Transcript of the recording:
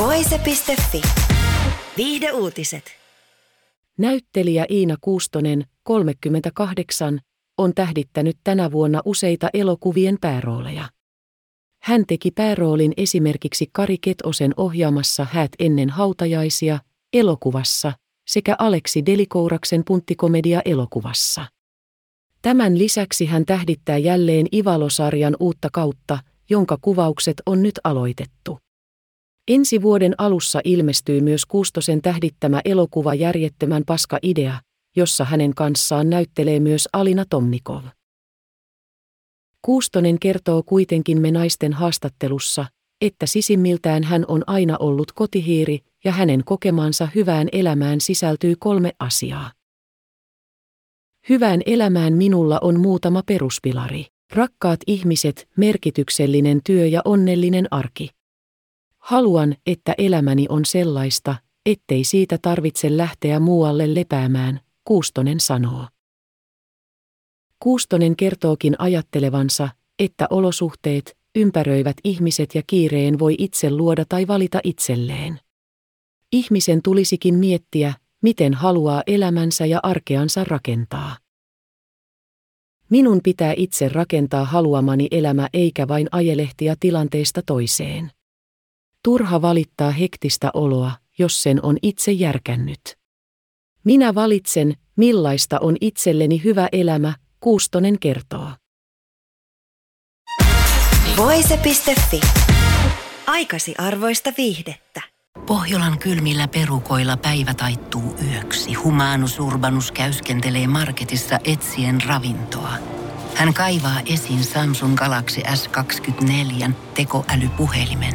Voise.fi. Viihde uutiset. Näyttelijä Iina Kuustonen, 38, on tähdittänyt tänä vuonna useita elokuvien päärooleja. Hän teki pääroolin esimerkiksi Kari Ketosen ohjaamassa Häät ennen hautajaisia elokuvassa sekä Aleksi Delikouraksen punttikomedia elokuvassa. Tämän lisäksi hän tähdittää jälleen Ivalo-sarjan uutta kautta, jonka kuvaukset on nyt aloitettu. Ensi vuoden alussa ilmestyy myös Kuustosen tähdittämä elokuva Järjettömän paska idea, jossa hänen kanssaan näyttelee myös Alina Tomnikov. Kuustonen kertoo kuitenkin me naisten haastattelussa, että sisimmiltään hän on aina ollut kotihiiri ja hänen kokemansa hyvään elämään sisältyy kolme asiaa. Hyvään elämään minulla on muutama peruspilari. Rakkaat ihmiset, merkityksellinen työ ja onnellinen arki. Haluan, että elämäni on sellaista, ettei siitä tarvitse lähteä muualle lepäämään, Kuustonen sanoo. Kuustonen kertookin ajattelevansa, että olosuhteet, ympäröivät ihmiset ja kiireen voi itse luoda tai valita itselleen. Ihmisen tulisikin miettiä, miten haluaa elämänsä ja arkeansa rakentaa. Minun pitää itse rakentaa haluamani elämä eikä vain ajelehtia tilanteesta toiseen. Turha valittaa hektistä oloa, jos sen on itse järkännyt. Minä valitsen, millaista on itselleni hyvä elämä, Kuustonen kertoo. Voise.fi. Aikasi arvoista viihdettä. Pohjolan kylmillä perukoilla päivä taittuu yöksi. Humanus Urbanus käyskentelee marketissa etsien ravintoa. Hän kaivaa esiin Samsung Galaxy S24 tekoälypuhelimen,